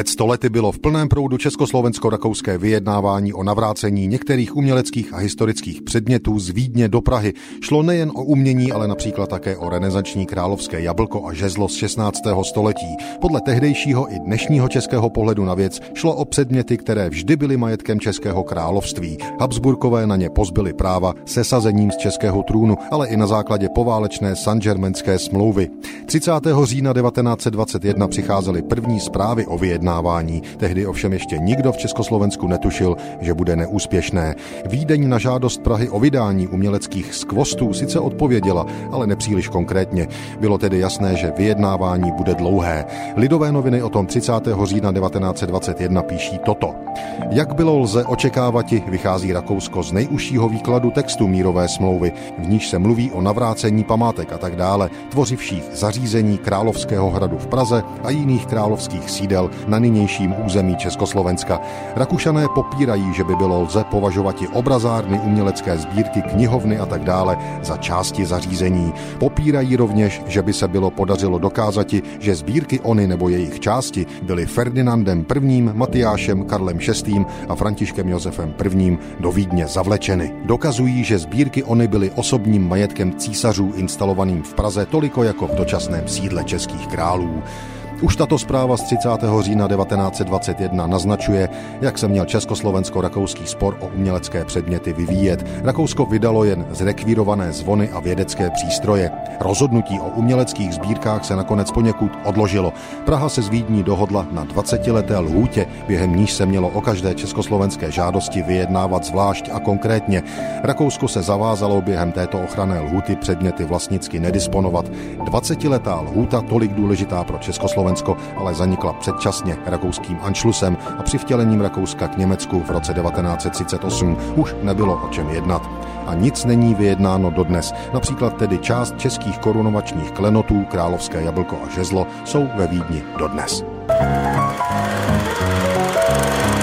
Před stolety bylo v plném proudu československo-rakouské vyjednávání o navrácení některých uměleckých a historických předmětů z Vídně do Prahy. Šlo nejen o umění, ale například také o renesanční královské jablko a žezlo z 16. století. Podle tehdejšího i dnešního českého pohledu na věc šlo o předměty, které vždy byly majetkem českého království. Habsburkové na ně pozbyli práva se sazením z českého trůnu, ale i na základě poválečné Saint-Germainské smlouvy. 30. října 1921 přicházely první zprávy o vyjednávání. Tehdy ovšem ještě nikdo v Československu netušil, že bude neúspěšné. Vídeň na žádost Prahy o vydání uměleckých skvostů sice odpověděla, ale nepříliš konkrétně. Bylo tedy jasné, že vyjednávání bude dlouhé. Lidové noviny o tom 30. října 1921 píší toto. Jak bylo lze očekávat, vychází Rakousko z nejužšího výkladu textu mírové smlouvy, v níž se mluví o navrácení památek a tak dále, tvořivších zařízení Královského hradu v Praze a jiných královských sídel na nynějším území Československa. Rakušané popírají, že by bylo lze považovat i obrazárny, umělecké sbírky, knihovny a tak dále za části zařízení. Popírají rovněž, že by se bylo podařilo dokázati, že sbírky ony nebo jejich části byly Ferdinandem I., Matyášem, Karlem VI. a Františkem Josefem I. do Vídně zavlečeny. Dokazují, že sbírky ony byly osobním majetkem císařů instalovaným v Praze toliko jako v dočasném sídle českých králů. Už tato zpráva z 30. října 1921 naznačuje, jak se měl československo-rakouský spor o umělecké předměty vyvíjet. Rakousko vydalo jen zrekvírované zvony a vědecké přístroje. Rozhodnutí o uměleckých sbírkách se nakonec poněkud odložilo. Praha se z Vídní dohodla na 20-leté lhůtě, během níž se mělo o každé československé žádosti vyjednávat zvlášť a konkrétně. Rakousko se zavázalo během této ochranné lhůty předměty vlastnicky nedisponovat. 20-letá lhůta tolik důležitá pro Československo Slovensko ale zanikla předčasně rakouským Anšlusem a při vtělením Rakouska k Německu v roce 1938 už nebylo o čem jednat. A nic není vyjednáno dodnes. Například tedy část českých korunovačních klenotů, královské jablko a žezlo jsou ve Vídni dodnes. thank you